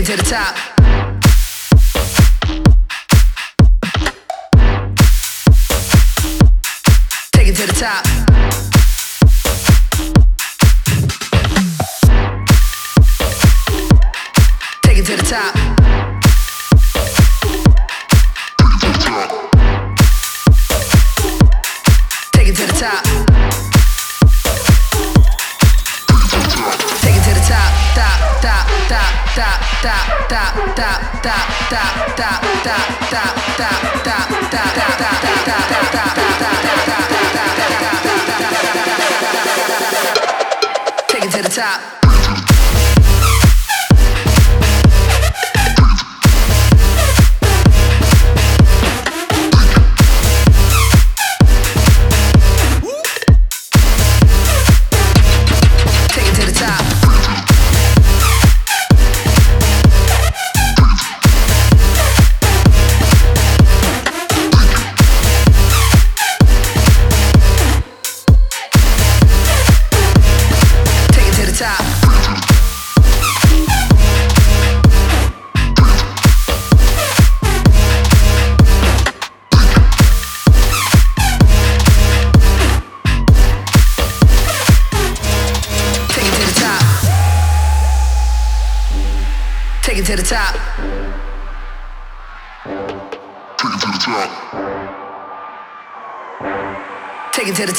it to the top. Take it to the top. Take it to the top. Take it to the top. Take it to the top. Take it to the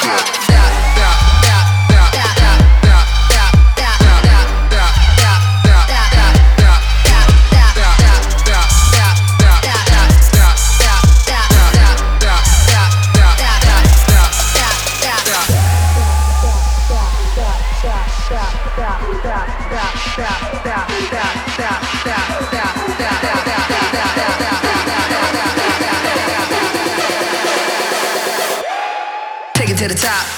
top. Take it to the top.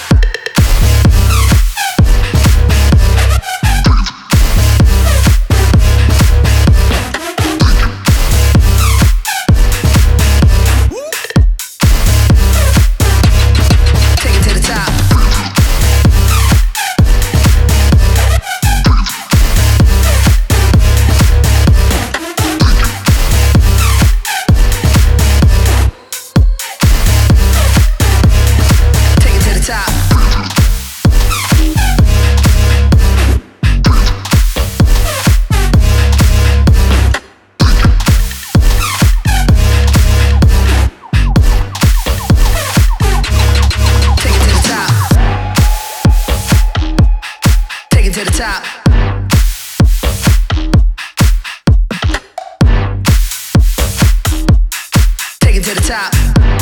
To the top. Take it to the top.